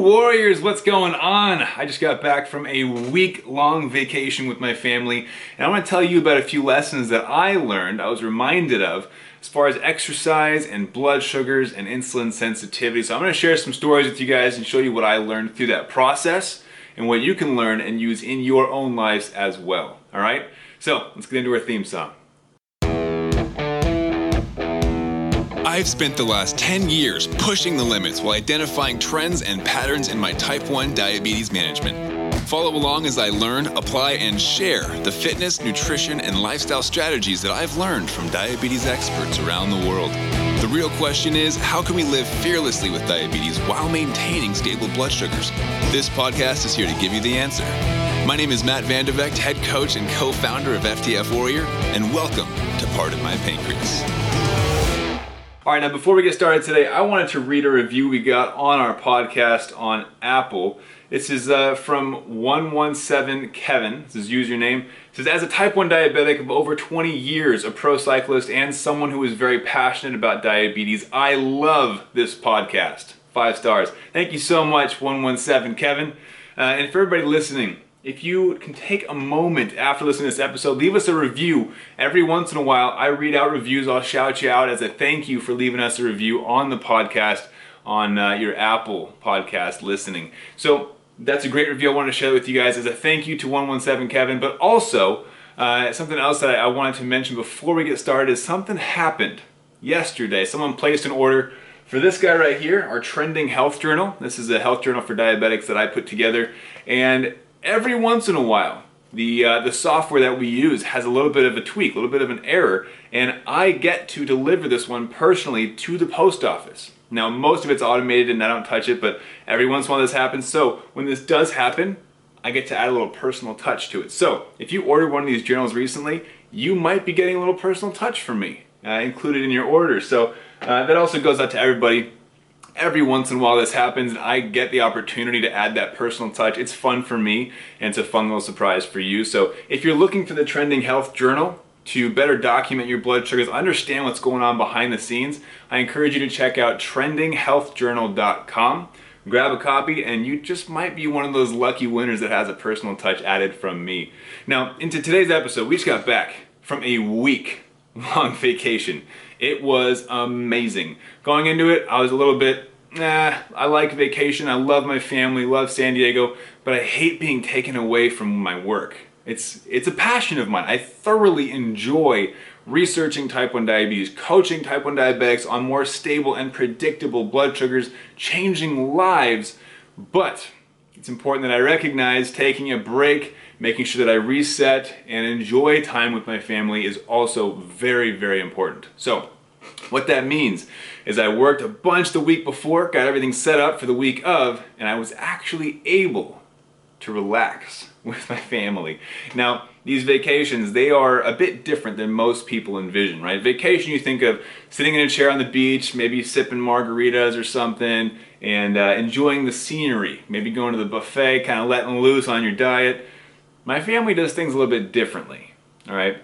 Warriors, what's going on? I just got back from a week long vacation with my family, and I want to tell you about a few lessons that I learned, I was reminded of, as far as exercise and blood sugars and insulin sensitivity. So I'm going to share some stories with you guys and show you what I learned through that process and what you can learn and use in your own lives as well. All right? So let's get into our theme song. I've spent the last 10 years pushing the limits while identifying trends and patterns in my type 1 diabetes management. Follow along as I learn, apply, and share the fitness, nutrition, and lifestyle strategies that I've learned from diabetes experts around the world. The real question is how can we live fearlessly with diabetes while maintaining stable blood sugars? This podcast is here to give you the answer. My name is Matt Vande Vegte, head coach and co founder of FTF Warrior, and welcome to Part of My Pancreas. All right, now before we get started today, I wanted to read a review we got on our podcast on Apple. This is uh, from 117 Kevin. This is username. It says, as a type 1 diabetic of over 20 years, a pro cyclist, and someone who is very passionate about diabetes, I love this podcast. Five stars. Thank you so much, 117 Kevin. Uh, and for everybody listening, if you can take a moment after listening to this episode, leave us a review. Every once in a while, I read out reviews. I'll shout you out as a thank you for leaving us a review on the podcast on uh, your Apple podcast listening. So that's a great review I wanted to share with you guys as a thank you to 117 Kevin, but also uh, something else that I wanted to mention before we get started is something happened yesterday. Someone placed an order for this guy right here, our trending health journal. This is a health journal for diabetics that I put together. And every once in a while, the uh, the software that we use has a little bit of a tweak, a little bit of an error, and I get to deliver this one personally to the post office. Now, most of it's automated and I don't touch it, but every once in a while this happens. So when this does happen, I get to add a little personal touch to it. So if you ordered one of these journals recently, you might be getting a little personal touch from me uh, included in your order. So uh, that also goes out to everybody every once in a while this happens and I get the opportunity to add that personal touch. It's fun for me and it's a fun little surprise for you. So if you're looking for the Trending Health Journal to better document your blood sugars, understand what's going on behind the scenes, I encourage you to check out trendinghealthjournal.com. Grab a copy and you just might be one of those lucky winners that has a personal touch added from me. Now, into today's episode, we just got back from a week long vacation. It was amazing. Going into it, I was a little bit nah, I like vacation. I love my family, love San Diego, but I hate being taken away from my work. It's it's a passion of mine. I thoroughly enjoy researching type 1 diabetes, coaching type 1 diabetics on more stable and predictable blood sugars, changing lives. But it's important that I recognize taking a break, making sure that I reset and enjoy time with my family is also very, very important. So, what that means is I worked a bunch the week before, got everything set up for the week of, and I was actually able to relax with my family. Now, these vacations, they are a bit different than most people envision, right? Vacation, you think of sitting in a chair on the beach, maybe sipping margaritas or something, and uh, enjoying the scenery, maybe going to the buffet, kind of letting loose on your diet. My family does things a little bit differently, all right?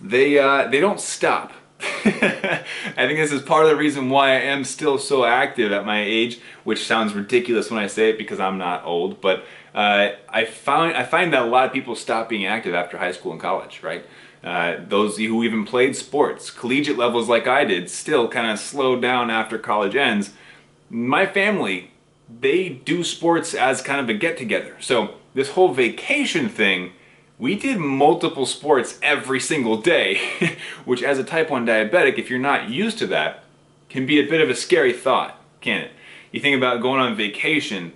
They, uh, they don't stop I think this is part of the reason why I am still so active at my age, which sounds ridiculous when I say it because I'm not old, but uh, I find I find that a lot of people stop being active after high school and college, right? Uh, those who even played sports, collegiate levels like I did, still kind of slow down after college ends. My family, they do sports as kind of a get together. So this whole vacation thing we did multiple sports every single day, which as a type 1 diabetic, if you're not used to that, can be a bit of a scary thought, can it? You think about going on vacation,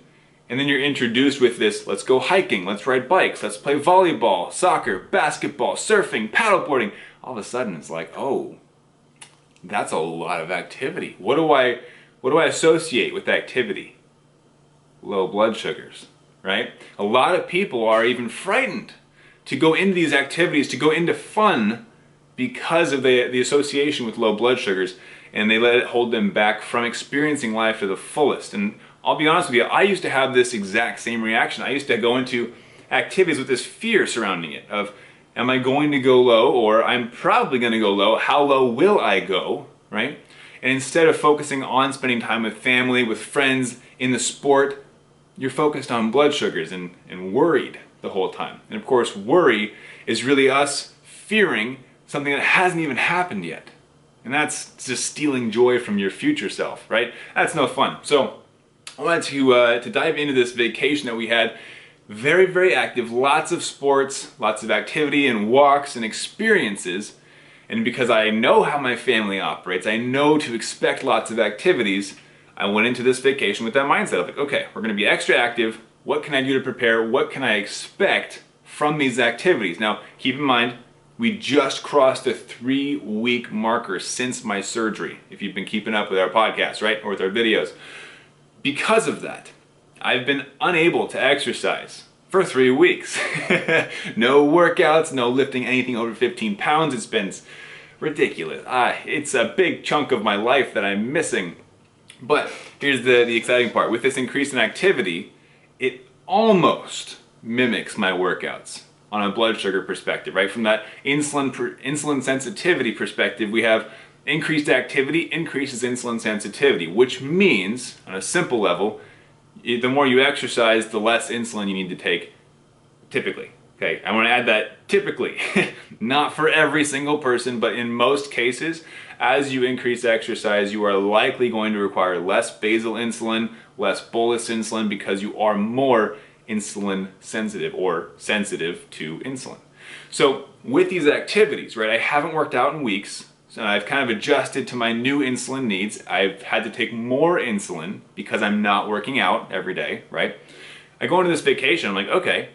and then you're introduced with this let's go hiking, let's ride bikes, let's play volleyball, soccer, basketball, surfing, paddleboarding. All of a sudden it's like, oh, that's a lot of activity. What do I what do I associate with activity? Low blood sugars, right? A lot of people are even frightened to go into these activities, to go into fun because of the, the association with low blood sugars, and they let it hold them back from experiencing life to the fullest. And I'll be honest with you, I used to have this exact same reaction. I used to go into activities with this fear surrounding it of, am I going to go low, or I'm probably going to go low, how low will I go, right? And instead of focusing on spending time with family, with friends, in the sport, you're focused on blood sugars and, and worried the whole time. And of course, worry is really us fearing something that hasn't even happened yet. And that's just stealing joy from your future self, right? That's no fun. So I wanted to, uh, to dive into this vacation that we had. Very, very active, lots of sports, lots of activity and walks and experiences. And because I know how my family operates, I know to expect lots of activities, I went into this vacation with that mindset of like, okay, we're gonna be extra active. What can I do to prepare? What can I expect from these activities? Now, keep in mind, we just crossed the three week marker since my surgery, if you've been keeping up with our podcast, right? Or with our videos. Because of that, I've been unable to exercise for three weeks. no workouts, no lifting anything over 15 pounds. It's been ridiculous. Ah, it's a big chunk of my life that I'm missing. But here's the, the exciting part. With this increase in activity, it almost mimics my workouts on a blood sugar perspective, right? From that insulin insulin sensitivity perspective, we have increased activity increases insulin sensitivity, which means on a simple level, the more you exercise, the less insulin you need to take typically. Okay, I want to add that typically, not for every single person, but in most cases, as you increase exercise, you are likely going to require less basal insulin, less bolus insulin because you are more insulin sensitive or sensitive to insulin. So with these activities, right, I haven't worked out in weeks, so I've kind of adjusted to my new insulin needs. I've had to take more insulin because I'm not working out every day, right? I go into this vacation, I'm like, okay,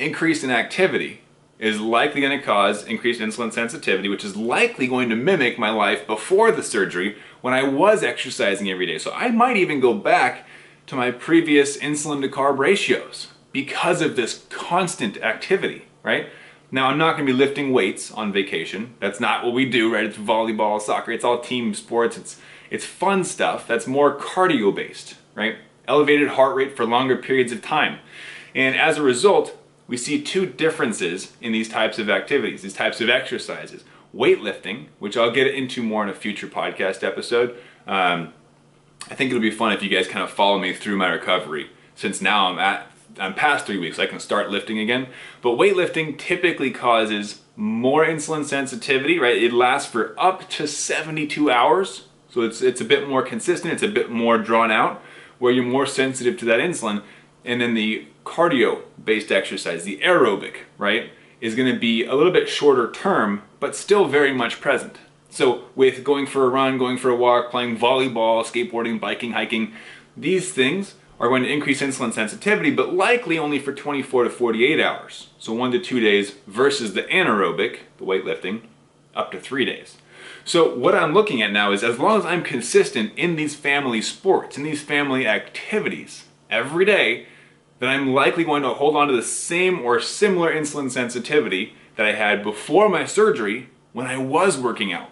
increase in activity is likely going to cause increased insulin sensitivity, which is likely going to mimic my life before the surgery when I was exercising every day. So I might even go back to my previous insulin to carb ratios because of this constant activity, right? Now, I'm not going to be lifting weights on vacation. That's not what we do, right? It's volleyball, soccer, it's all team sports. It's it's fun stuff that's more cardio based, right? Elevated heart rate for longer periods of time. And as a result, we see two differences in these types of activities, these types of exercises. Weightlifting, which I'll get into more in a future podcast episode, um, I think it'll be fun if you guys kind of follow me through my recovery since now I'm at I'm past three weeks, I can start lifting again. But weightlifting typically causes more insulin sensitivity, right? It lasts for up to 72 hours. So it's it's a bit more consistent, it's a bit more drawn out, where you're more sensitive to that insulin. And then the cardio based exercise, the aerobic, right, is gonna be a little bit shorter term, but still very much present. So with going for a run, going for a walk, playing volleyball, skateboarding, biking, hiking, these things are going to increase insulin sensitivity, but likely only for 24 to 48 hours. So one to two days versus the anaerobic, the weightlifting, up to three days. So what I'm looking at now is as long as I'm consistent in these family sports, in these family activities every day, then I'm likely going to hold on to the same or similar insulin sensitivity that I had before my surgery when I was working out.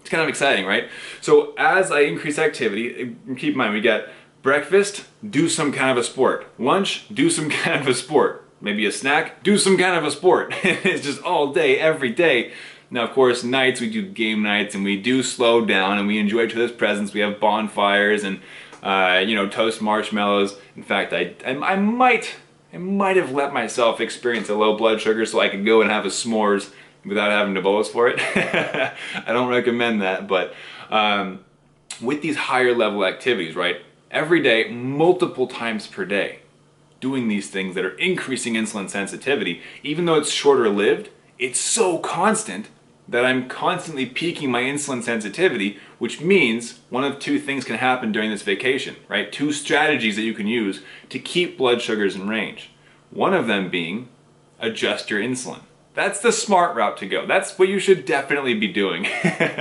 It's kind of exciting, right? So as I increase activity, keep in mind we got breakfast, do some kind of a sport. Lunch, do some kind of a sport. Maybe a snack, do some kind of a sport. it's just all day, every day. Now, of course, nights we do game nights and we do slow down and we enjoy each other's presence. We have bonfires and uh, you know toast marshmallows. In fact, I, I I might I might have let myself experience a low blood sugar so I could go and have a s'mores without having to bolus for it. I don't recommend that, but um, with these higher level activities, right, every day, multiple times per day, doing these things that are increasing insulin sensitivity, even though it's shorter lived, it's so constant that I'm constantly peaking my insulin sensitivity, which means one of two things can happen during this vacation, right? Two strategies that you can use to keep blood sugars in range. One of them being adjust your insulin. That's the smart route to go. That's what you should definitely be doing.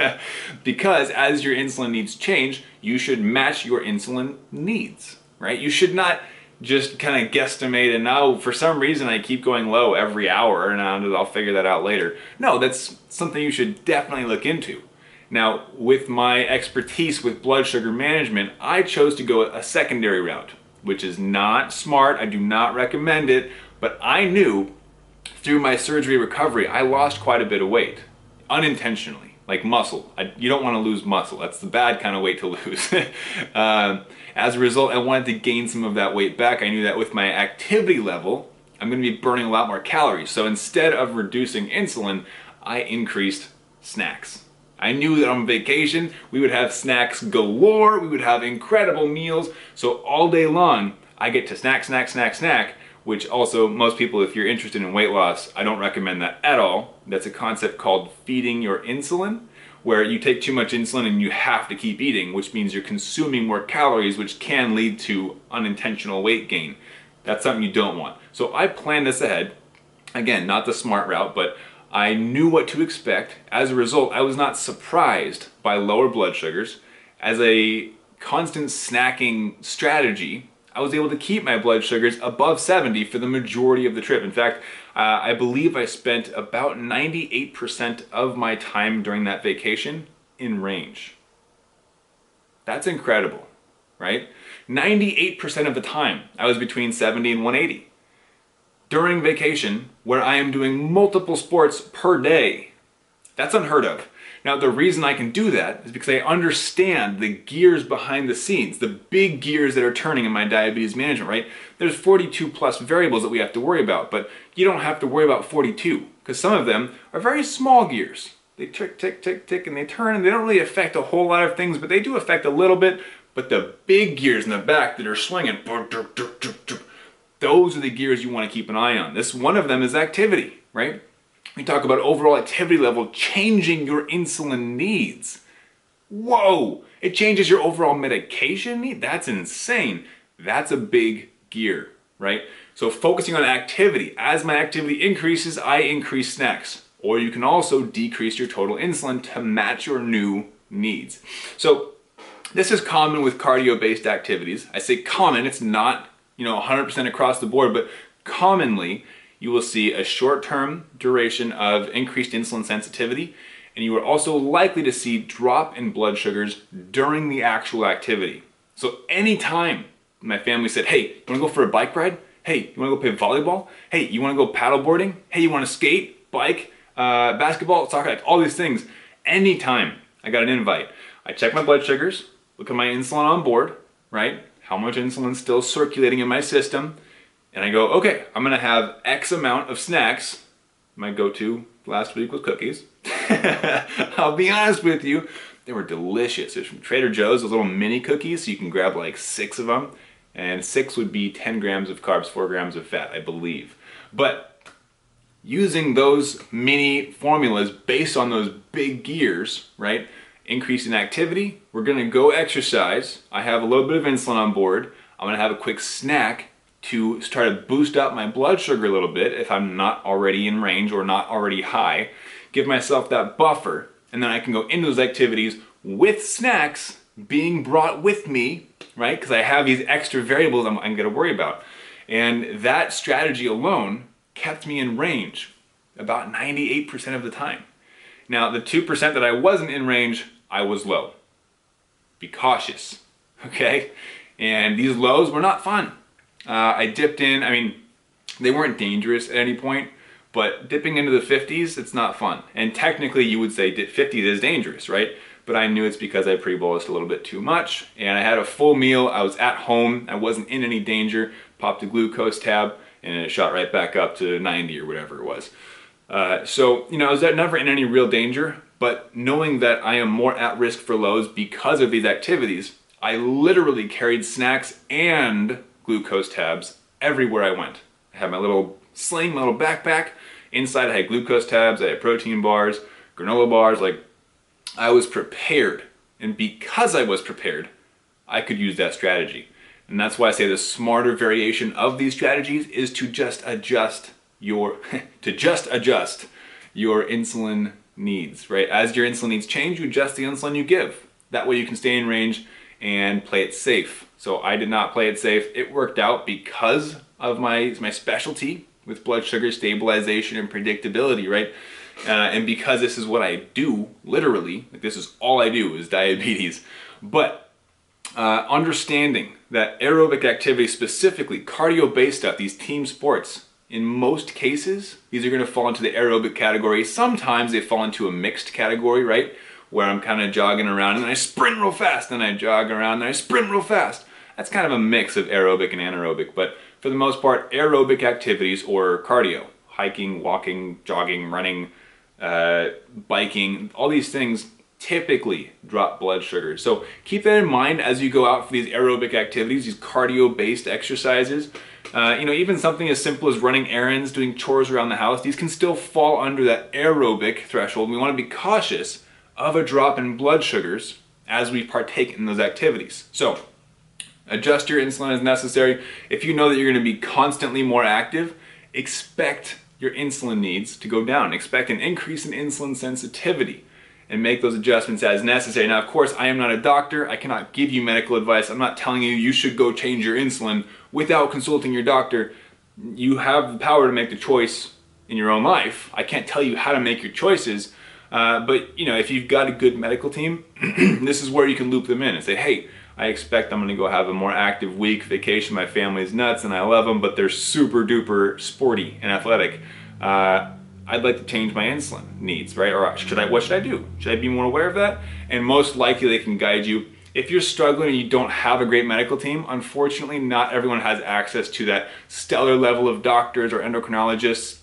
because as your insulin needs change, you should match your insulin needs, right? You should not just kind of guesstimate and now for some reason I keep going low every hour and I'll figure that out later. No, that's something you should definitely look into. Now, with my expertise with blood sugar management, I chose to go a secondary route, which is not smart. I do not recommend it, but I knew through my surgery recovery, I lost quite a bit of weight unintentionally. Like muscle. I, you don't want to lose muscle. That's the bad kind of weight to lose. uh, as a result, I wanted to gain some of that weight back. I knew that with my activity level, I'm going to be burning a lot more calories. So instead of reducing insulin, I increased snacks. I knew that on vacation we would have snacks galore, we would have incredible meals. So all day long, I get to snack, snack, snack, snack, which also most people, if you're interested in weight loss, I don't recommend that at all. That's a concept called feeding your insulin, where you take too much insulin and you have to keep eating, which means you're consuming more calories, which can lead to unintentional weight gain. That's something you don't want. So I planned this ahead. Again, not the smart route, but I knew what to expect. As a result, I was not surprised by lower blood sugars. As a constant snacking strategy, I was able to keep my blood sugars above 70 for the majority of the trip. In fact, uh, I believe I spent about 98% of my time during that vacation in range. That's incredible, right? 98% of the time, I was between 70 and 180. During vacation, where I am doing multiple sports per day, that's unheard of. Now, the reason I can do that is because I understand the gears behind the scenes, the big gears that are turning in my diabetes management, right? There's 42 plus variables that we have to worry about, but you don't have to worry about 42 because some of them are very small gears. They tick, tick, tick, tick, and they turn, and they don't really affect a whole lot of things, but they do affect a little bit. But the big gears in the back that are swinging, those are the gears you want to keep an eye on. This one of them is activity, right? We talk about overall activity level changing your insulin needs. Whoa, it changes your overall medication need? That's insane. That's a big gear, right? So focusing on activity. As my activity increases, I increase snacks. Or you can also decrease your total insulin to match your new needs. So this is common with cardio-based activities. I say common, it's not, you know, 100% across the board, but commonly you will see a short-term duration of increased insulin sensitivity, and you are also likely to see drop in blood sugars during the actual activity. So anytime my family said, hey, you wanna go for a bike ride? Hey, you wanna go play volleyball? Hey, you wanna go paddleboarding? Hey, you wanna skate, bike, uh, basketball, soccer, like all these things. Anytime I got an invite, I check my blood sugars, look at my insulin on board, right? How much insulin is still circulating in my system. And I go, okay, I'm gonna have X amount of snacks. My go-to last week was cookies. I'll be honest with you, they were delicious. It's from Trader Joe's, those little mini cookies, so you can grab like six of them. And six would be 10 grams of carbs, four grams of fat, I believe. But using those mini formulas based on those big gears, right? increase in activity. We're gonna go exercise. I have a little bit of insulin on board. I'm gonna have a quick snack to try to boost up my blood sugar a little bit if I'm not already in range or not already high. Give myself that buffer, and then I can go into those activities with snacks being brought with me, right? Because I have these extra variables I'm, I'm gonna worry about. And that strategy alone kept me in range about 98% of the time. Now, the 2% that I wasn't in range, I was low. Be cautious, okay? And these lows were not fun. Uh, I dipped in, I mean, they weren't dangerous at any point, but dipping into the 50s, it's not fun. And technically, you would say 50s is dangerous, right? But I knew it's because I pre-bolused a little bit too much, and I had a full meal. I was at home. I wasn't in any danger. Popped a glucose tab, and it shot right back up to 90 or whatever it was. Uh, so, you know, I was never in any real danger, but knowing that I am more at risk for lows because of these activities, I literally carried snacks and glucose tabs everywhere I went. I had my little sling, my little backpack. Inside I had glucose tabs, I had protein bars, granola bars, like I was prepared. And because I was prepared, I could use that strategy. And that's why I say the smarter variation of these strategies is to just adjust your, to just adjust your insulin needs, right? As your insulin needs change, you adjust the insulin you give. That way you can stay in range and play it safe. So I did not play it safe. It worked out because of my, my specialty with blood sugar stabilization and predictability, right? Uh, and because this is what I do, literally, like this is all I do is diabetes. But uh, understanding that aerobic activity, specifically cardio-based stuff, these team sports, in most cases, these are going to fall into the aerobic category. Sometimes they fall into a mixed category, right? Where I'm kind of jogging around and I sprint real fast, and I jog around and I sprint real fast. That's kind of a mix of aerobic and anaerobic, but for the most part, aerobic activities or cardio, hiking, walking, jogging, running, uh, biking, all these things typically drop blood sugar. So keep that in mind as you go out for these aerobic activities, these cardio-based exercises. Uh, you know, even something as simple as running errands, doing chores around the house, these can still fall under that aerobic threshold. We want to be cautious of a drop in blood sugars as we partake in those activities. So adjust your insulin as necessary. If you know that you're going to be constantly more active, expect your insulin needs to go down. Expect an increase in insulin sensitivity and make those adjustments as necessary. Now, of course, I am not a doctor. I cannot give you medical advice. I'm not telling you you should go change your insulin without consulting your doctor. You have the power to make the choice in your own life. I can't tell you how to make your choices. Uh, but you know, if you've got a good medical team, this is where you can loop them in and say, "Hey, I expect I'm going to go have a more active week, vacation. My family is nuts and I love them, but they're super duper sporty and athletic. Uh, I'd like to change my insulin needs, right? Or should I, what should I do? Should I be more aware of that? And most likely they can guide you. If you're struggling and you don't have a great medical team, unfortunately not everyone has access to that stellar level of doctors or endocrinologists.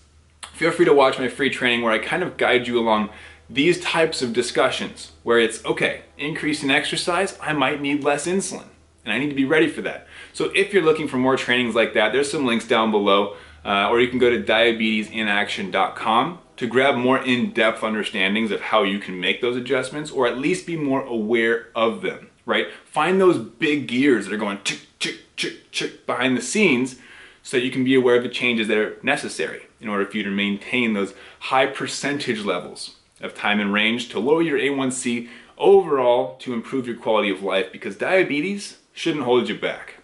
Feel free to watch my free training where I kind of guide you along these types of discussions where it's okay, increase in exercise, I might need less insulin and I need to be ready for that. So if you're looking for more trainings like that, there's some links down below uh, or you can go to diabetesinaction.com to grab more in-depth understandings of how you can make those adjustments or at least be more aware of them, right? Find those big gears that are going chick, chick, chick, chick behind the scenes so you can be aware of the changes that are necessary in order for you to maintain those high percentage levels of time and range to lower your A1C overall to improve your quality of life because diabetes shouldn't hold you back.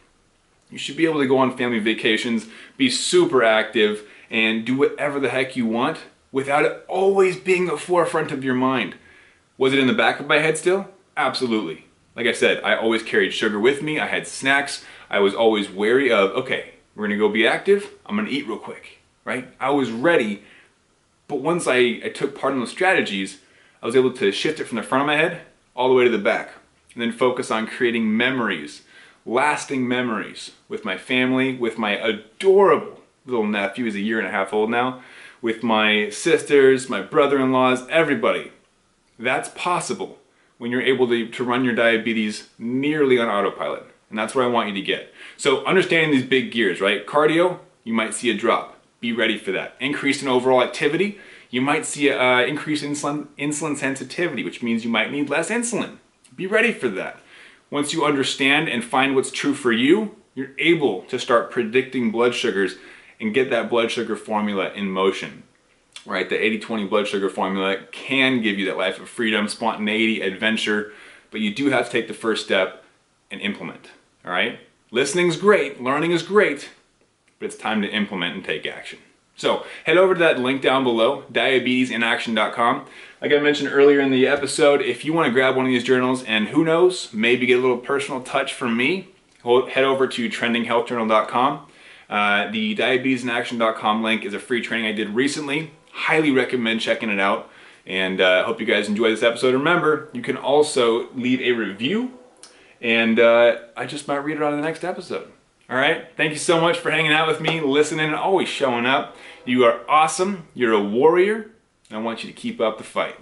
You should be able to go on family vacations, be super active, and do whatever the heck you want without it always being the forefront of your mind. Was it in the back of my head still? Absolutely. Like I said, I always carried sugar with me. I had snacks. I was always wary of, okay, we're gonna go be active. I'm gonna eat real quick, right? I was ready, but once I, I took part in those strategies, I was able to shift it from the front of my head all the way to the back and then focus on creating memories lasting memories with my family, with my adorable little nephew, he's a year and a half old now, with my sisters, my brother-in-laws, everybody. That's possible when you're able to, to run your diabetes nearly on autopilot. And that's where I want you to get. So understanding these big gears, right? Cardio, you might see a drop. Be ready for that. Increase in overall activity, you might see an uh, increase in insulin, insulin sensitivity, which means you might need less insulin. Be ready for that. Once you understand and find what's true for you, you're able to start predicting blood sugars and get that blood sugar formula in motion. Right, the 80-20 blood sugar formula can give you that life of freedom, spontaneity, adventure, but you do have to take the first step and implement. All right? Listening's great, learning is great, but it's time to implement and take action. So head over to that link down below, diabetesinaction.com. Like I mentioned earlier in the episode, if you want to grab one of these journals and who knows, maybe get a little personal touch from me, head over to trendinghealthjournal.com. Uh, the diabetesinaction.com link is a free training I did recently. Highly recommend checking it out. And I uh, hope you guys enjoy this episode. Remember, you can also leave a review, and uh, I just might read it on the next episode. All right. Thank you so much for hanging out with me, listening, and always showing up. You are awesome. You're a warrior. I want you to keep up the fight.